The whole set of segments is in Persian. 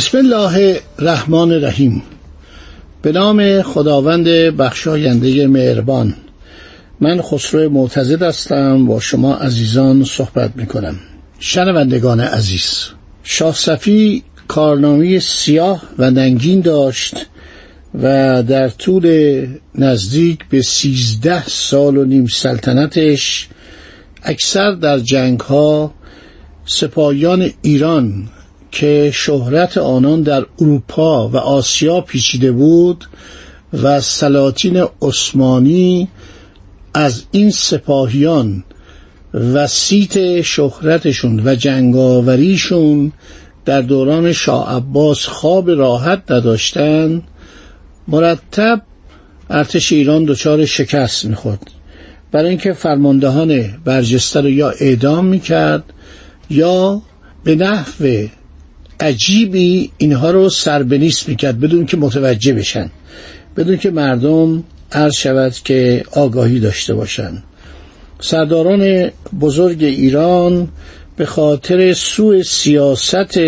بسم الله الرحمن الرحیم. به نام خداوند بخشاینده مهربان. من خسرو معتزد هستم با شما عزیزان صحبت می کنم شنوندگان عزیز شاه صفی کارنامه سیاه و ننگین داشت و در طول نزدیک به سیزده سال و نیم سلطنتش اکثر در جنگ ها سپاهیان ایران که شهرت آنان در اروپا و آسیا پیچیده بود و سلاطین عثمانی از این سپاهیان و سیت شهرتشون و جنگاوریشون در دوران شاه عباس خواب راحت نداشتن مرتب ارتش ایران دچار شکست می‌خورد. برای اینکه فرماندهان برجسته رو یا اعدام می‌کرد یا به نحو عجیبی اینها رو سربنیست می‌کرد بدون که متوجه بشن. بدون که مردم عرض شود که آگاهی داشته باشند سرداران بزرگ ایران به خاطر سوء سیاست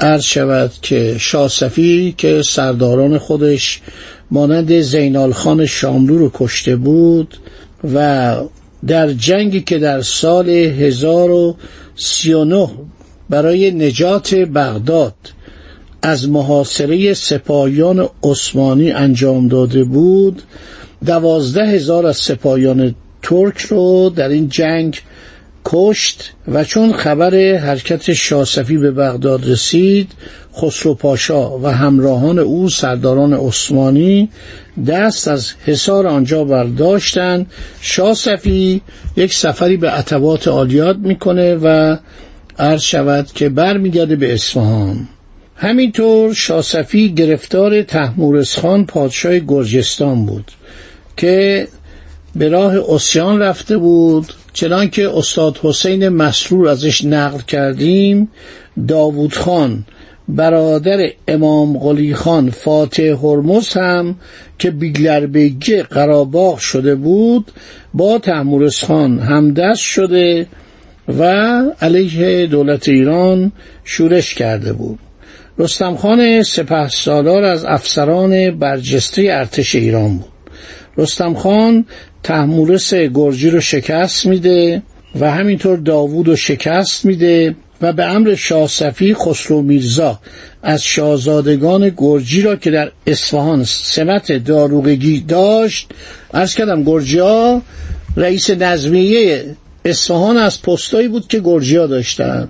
عرض شود که شاسفی که سرداران خودش مانند زینال خان شاملو رو کشته بود و در جنگی که در سال 1039 برای نجات بغداد. از محاصره سپاهیان عثمانی انجام داده بود. دوازده هزار از سپاهیان ترک رو در این جنگ کشت و چون خبر حرکت شاسفی به بغداد رسید خسرو پاشا و همراهان او سرداران عثمانی دست از حصار آنجا برداشتند شاسفی یک سفری به عتبات آلیات می‌کنه و عرض شود که برمیگرده به اصفهان. همینطور شاسفی گرفتار تحمورسخان پادشاه گرجستان بود که به راه اسیان رفته بود چنانکه استاد حسین مسرور ازش نقل کردیم داوود خان برادر امام قلی خان فاتح هرمز هم که بیگلربگی قراباغ شده بود با تحمورس خان همدست شده و علیه دولت ایران شورش کرده بود. رستم خان سپه سالار از افسران برجسته ارتش ایران بود. رستم خان تحمورس گرجی رو شکست میده و همینطور داوود رو شکست میده و به امر شاه صفی خسرو میرزا از شاهزادگان گرجی را که در اصفهان سمت داروغگی داشت ارز کردم گرجی ها رئیس نظمیه اصفهان از پستایی بود که گرجیا داشتن.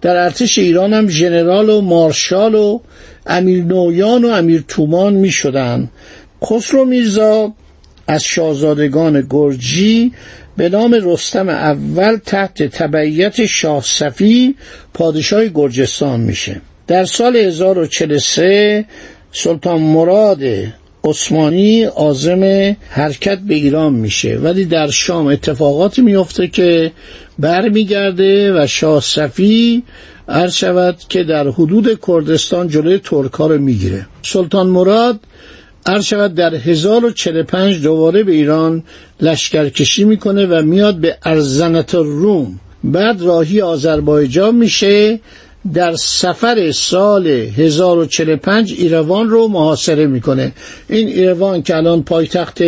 در ارتش ایران هم ژنرال و مارشال و امیر نویان و امیر تومان می شدن. خسرو میرزا از شاهزادگان گرجی به نام رستم اول تحت تبعیت شاه صفی پادشاه گرجستان میشه. در سال 1043 سلطان مراد عثمانی عازم حرکت به ایران میشه. ولی در شام اتفاقاتی میفته که برمیگرده و شاه صفی عرض شود که در حدود کردستان جلوی ترکا رو می‌گیره. سلطان مراد عرض شود در 1045 دوباره به ایران لشکرکشی می‌کنه و میاد به ارزنت روم. بعد راهی آذربایجان میشه در سفر سال 1045 ایروان رو محاصره می‌کنه. این ایروان که الان پایتخت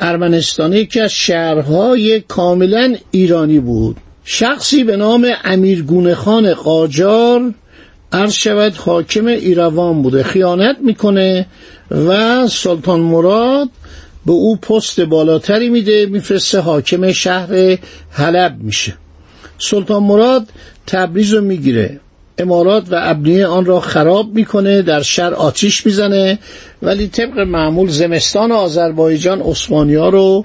ارمنستانی که از شهرهای کاملا ایرانی بود. شخصی به نام امیر خان قاجار عرض شود حاکم ایروان بوده. خیانت می‌کنه و سلطان مراد به او پست بالاتری میده میفرسته حاکم شهر حلب میشه. سلطان مراد تبریز رو می‌گیره. امارات و ابنیه آن را خراب می‌کنه در شهر آتیش می‌زنه. ولی طبق معمول زمستان آذربایجان عثمانی ها رو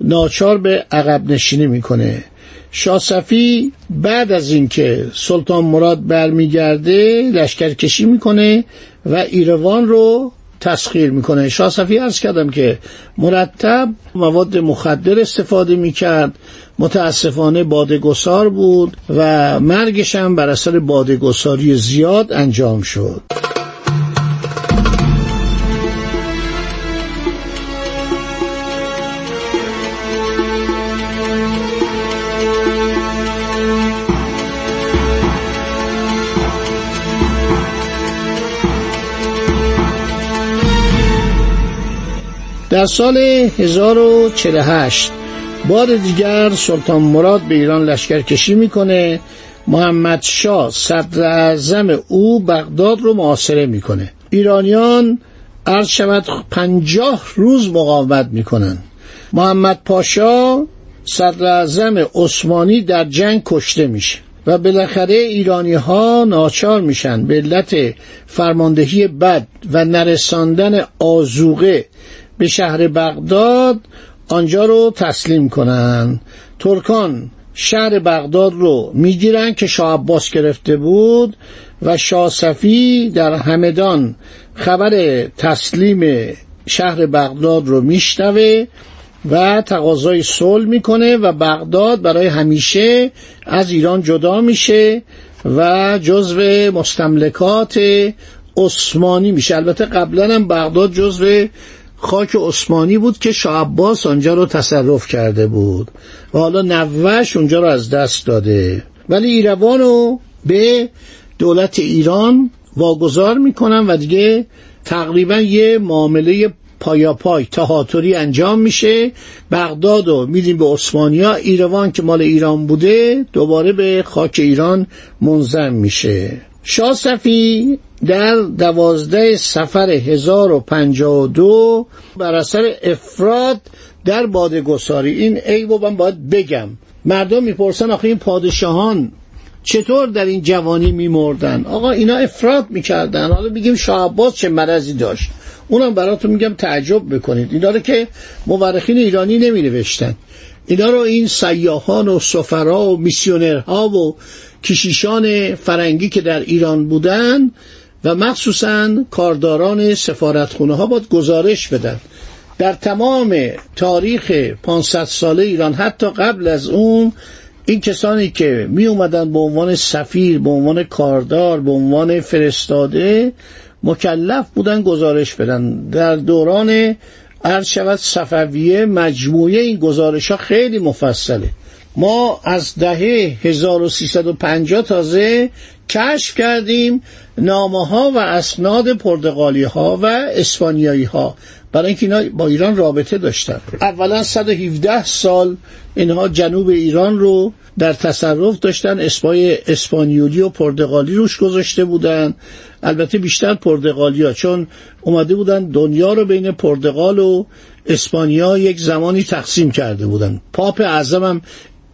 ناچار به عقب نشینی می‌کنه. شاسفی بعد از اینکه سلطان مراد برمیگرده لشکرکشی می‌کنه و ایروان رو تسخیر می‌کنه. شاه صفی ارز کردم که مرتب مواد مخدر استفاده می‌کرد. متاسفانه بادگسار بود و مرگش هم بر اثر بادگساری زیاد انجام شد. در سال 1048 بار دیگر سلطان مراد به ایران لشکر کشی می‌کنه. محمد شاه صدر اعظم او بغداد رو محاصره می‌کنه. ایرانیان عرض شود پنجاه روز مقاومت می‌کنن. محمد پاشا صدر اعظم عثمانی در جنگ کشته میشه و بالاخره ایرانی ها ناچار میشن به علت فرماندهی بد و نرساندن آزوقه به شهر بغداد آنجا رو تسلیم کنن. ترکان شهر بغداد رو می‌گیرن که شاه عباس گرفته بود و شاه صفی در همدان خبر تسلیم شهر بغداد رو میشنوه و تقاضای صلح می‌کنه و بغداد برای همیشه از ایران جدا میشه و جزو مستملکات عثمانی میشه. البته قبلا هم بغداد جزو خاک عثمانی بود که شاه عباس آنجا رو تصرف کرده بود و حالا نوش اونجا رو از دست داده. ولی ایروان رو به دولت ایران واگذار می‌کنن و دیگه تقریبا یه معامله پایاپای تهاتری انجام میشه. بغداد رو میدیم به عثمانیا. ایروان که مال ایران بوده دوباره به خاک ایران منظم میشه. شاه صفی در دوازده سفر 1052 بر اثر افراد در بادگساری. این ای من باید بگم. مردم می‌پرسن آخه این پادشاهان چطور در این جوانی میمردن؟ آقا اینا افراد می‌کردن. حالا بگیم شاه عباس چه مرضی داشت. اونم براتون میگم تعجب بکنید. اینا رو که مورخین ایرانی نمی نوشتن اینا رو این سیاهان و سفرا و میسیونرها و کشیشان فرنگی که در ایران بودن و مخصوصا کارداران سفارتخونه ها باید گزارش بدن. در تمام تاریخ 500 ساله ایران حتی قبل از اون این کسانی که می اومدن به عنوان سفیر به عنوان کاردار به عنوان فرستاده مکلف بودن گزارش بدن. در دوران عرض شود صفویه مجموعه این گزارش ها خیلی مفصله. ما از دهه 1350 تازه کشف کردیم نامه ها و اسناد پرتغالی ها و اسپانیایی ها برای اینکه اینا با ایران رابطه داشتن. اولا 117 سال اینها جنوب ایران رو در تصرف داشتن. اسپای اسپانیولی و پرتغالی روش گذاشته بودن. البته بیشتر پرتغالیا چون اومده بودن دنیا رو بین پرتغال و اسپانیا یک زمانی تقسیم کرده بودن. پاپ اعظم هم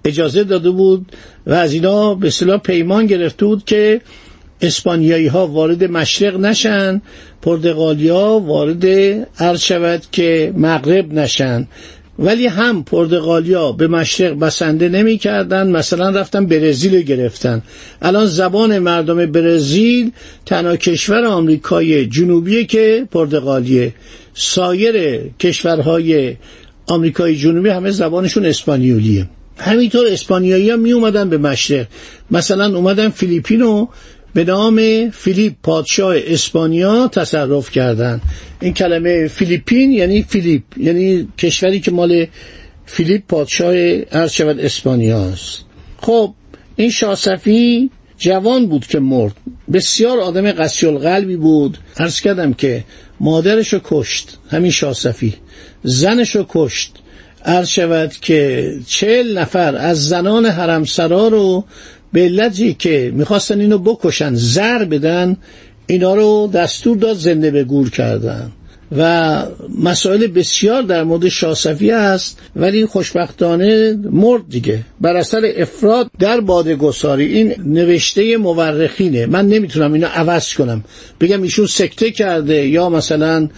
اجازه داده بود و از اینا به صلاح پیمان گرفته بود که اسپانیایی ها وارد مشرق نشن پرتغالیا وارد عرض شود که مغرب نشن. ولی هم پرتغالیا به مشرق بسنده نمی کردن مثلا رفتن برزیل گرفتن. الان زبان مردم برزیل تنها کشور آمریکای جنوبی که پرتغالیه. سایر کشورهای آمریکای جنوبی همه زبانشون اسپانیولیه. همینطور اسپانیایی ها می اومدن به مشرق. مثلا اومدن فیلیپینو به نام فیلیپ پادشاه اسپانیا تصرف کردن. این کلمه فیلیپین یعنی فیلیپ یعنی کشوری که مال فیلیپ پادشاه عرض اسپانیاست خب این شاسفی جوان بود که مرد. بسیار آدم قسی قلبی بود. عرض کردم که مادرشو کشت همین شاسفی زنشو کشت. عرض شود که چهل نفر از زنان حرمسرا رو به علتی که می‌خواستن اینو بکشن زر بدن اینا رو دستور داد زنده به گور کردن. و مسائل بسیار در مورد شاسفی هست ولی خوشبختانه مرد دیگه. بر اثر افراد در بادگساری این نوشته مورخینه. من نمی‌تونم اینو عوض کنم. بگم ایشون سکته کرده یا مثلا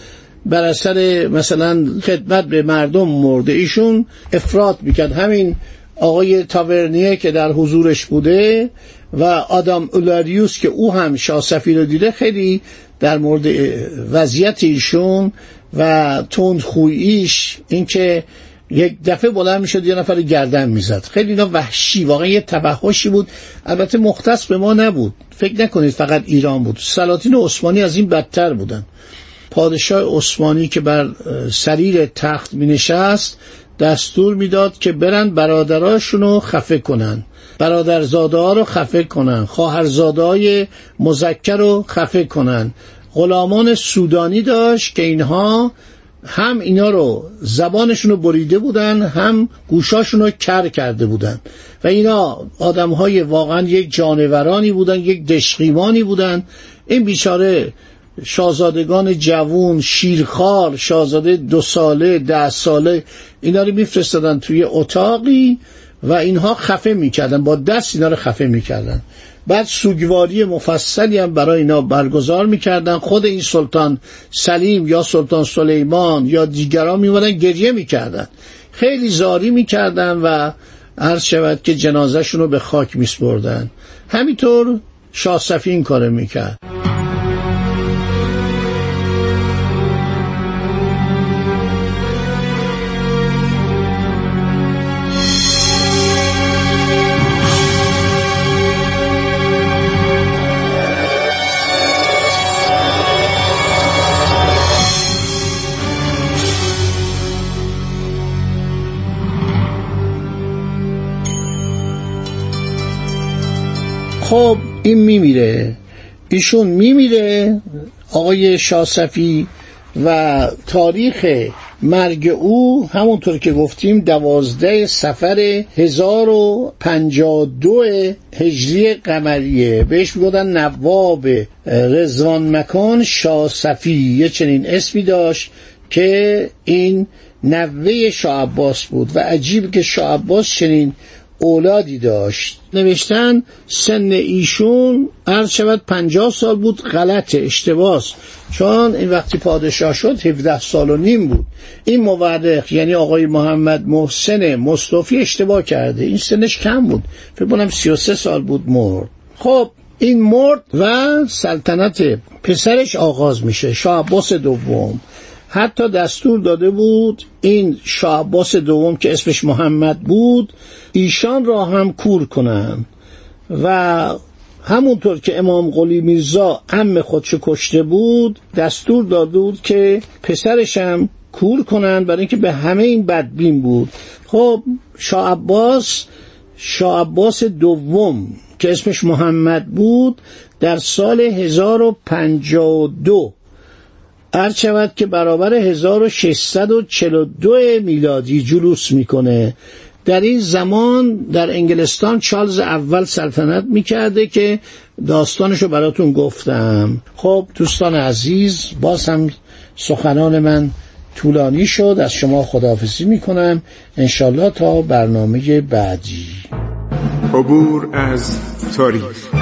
بر اثر مثلا خدمت به مردم مرده. ایشون افراد می‌کرد. همین آقای تاورنیه که در حضورش بوده و آدام اولاریوس که او هم شاه رو دیده خیلی در مورد وضعیت ایشون و تند خوییش اینکه یک دفعه بلند می‌شد یه نفر گردن می‌زد. خیلی اینا وحشی واقعا یه توحشی بود. البته مختص به ما نبود. فکر نکنید فقط ایران بود. سلاطین عثمانی از این بدتر بودن. پادشاه عثمانی که بر سریر تخت می نشست دستور می‌داد که برن برادراشون رو خفه کنن. برادرزاده ها رو خفه کنن. خواهرزاده های مزکر رو خفه کنن. غلامان سودانی داشت که اینها هم اینا رو زبانشون رو بریده بودن هم گوشاشون رو کر کرده بودن. و اینا آدم های واقعا یک جانورانی بودن یک دشقیمانی بودن. این بیچاره شاهزادگان جوون شیرخوار شاهزاده دو ساله ده ساله اینا رو میفرستادن توی اتاقی و اینها خفه می‌کردن با دست اینا رو خفه می‌کردن. بعد سوگواری مفصلی هم برای اینا برگزار می‌کردن. خود این سلطان سلیم یا سلطان سلیمان یا دیگران میومدن گریه می‌کردن. خیلی زاری می‌کردن و عرض شود که جنازهشون رو به خاک میسپردن. همینطور شاه صفی این کار می‌کرد. این میمیره. ایشون میمیره. آقای شاسفی و تاریخ مرگ او همونطور که گفتیم دوازده سفر هزار و دو هجری قمریه. بهش میگودن نواب رزوان مکان شاسفی یه چنین اسمی داشت که این نوه شاه عباس بود و عجیب که شاه عباس چنین اولادی داشت. نوشتن سن ایشون عرض شود پنجاه سال بود غلط اشتباس چون این وقتی پادشاه شد 17 سال و نیم بود. این مورخ یعنی آقای محمد محسن مصطفی اشتباه کرده. این سنش کم بود. فکر کنم 33 سال بود مرد. خب این مرد و سلطنت پسرش آغاز میشه شاه عباس دوم. حتی دستور داده بود این شاه دوم که اسمش محمد بود ایشان را هم کور کنند و همونطور که امام قلی میرزا ام خودش کشته بود دستور داده بود که پسرشم کور کنند برای اینکه به همه این بدبین بود. خب شاه عباس شاه عباس دوم که اسمش محمد بود در سال 1052 عرض شود که برابر 1642 میلادی جلوس می‌کنه. در این زمان در انگلستان چارلز اول سلطنت می‌کرده که داستانشو براتون گفتم. خب دوستان عزیز باز هم سخنان من طولانی شد. از شما خداحافظی می‌کنم. انشالله تا برنامه بعدی. عبور از تاریخ.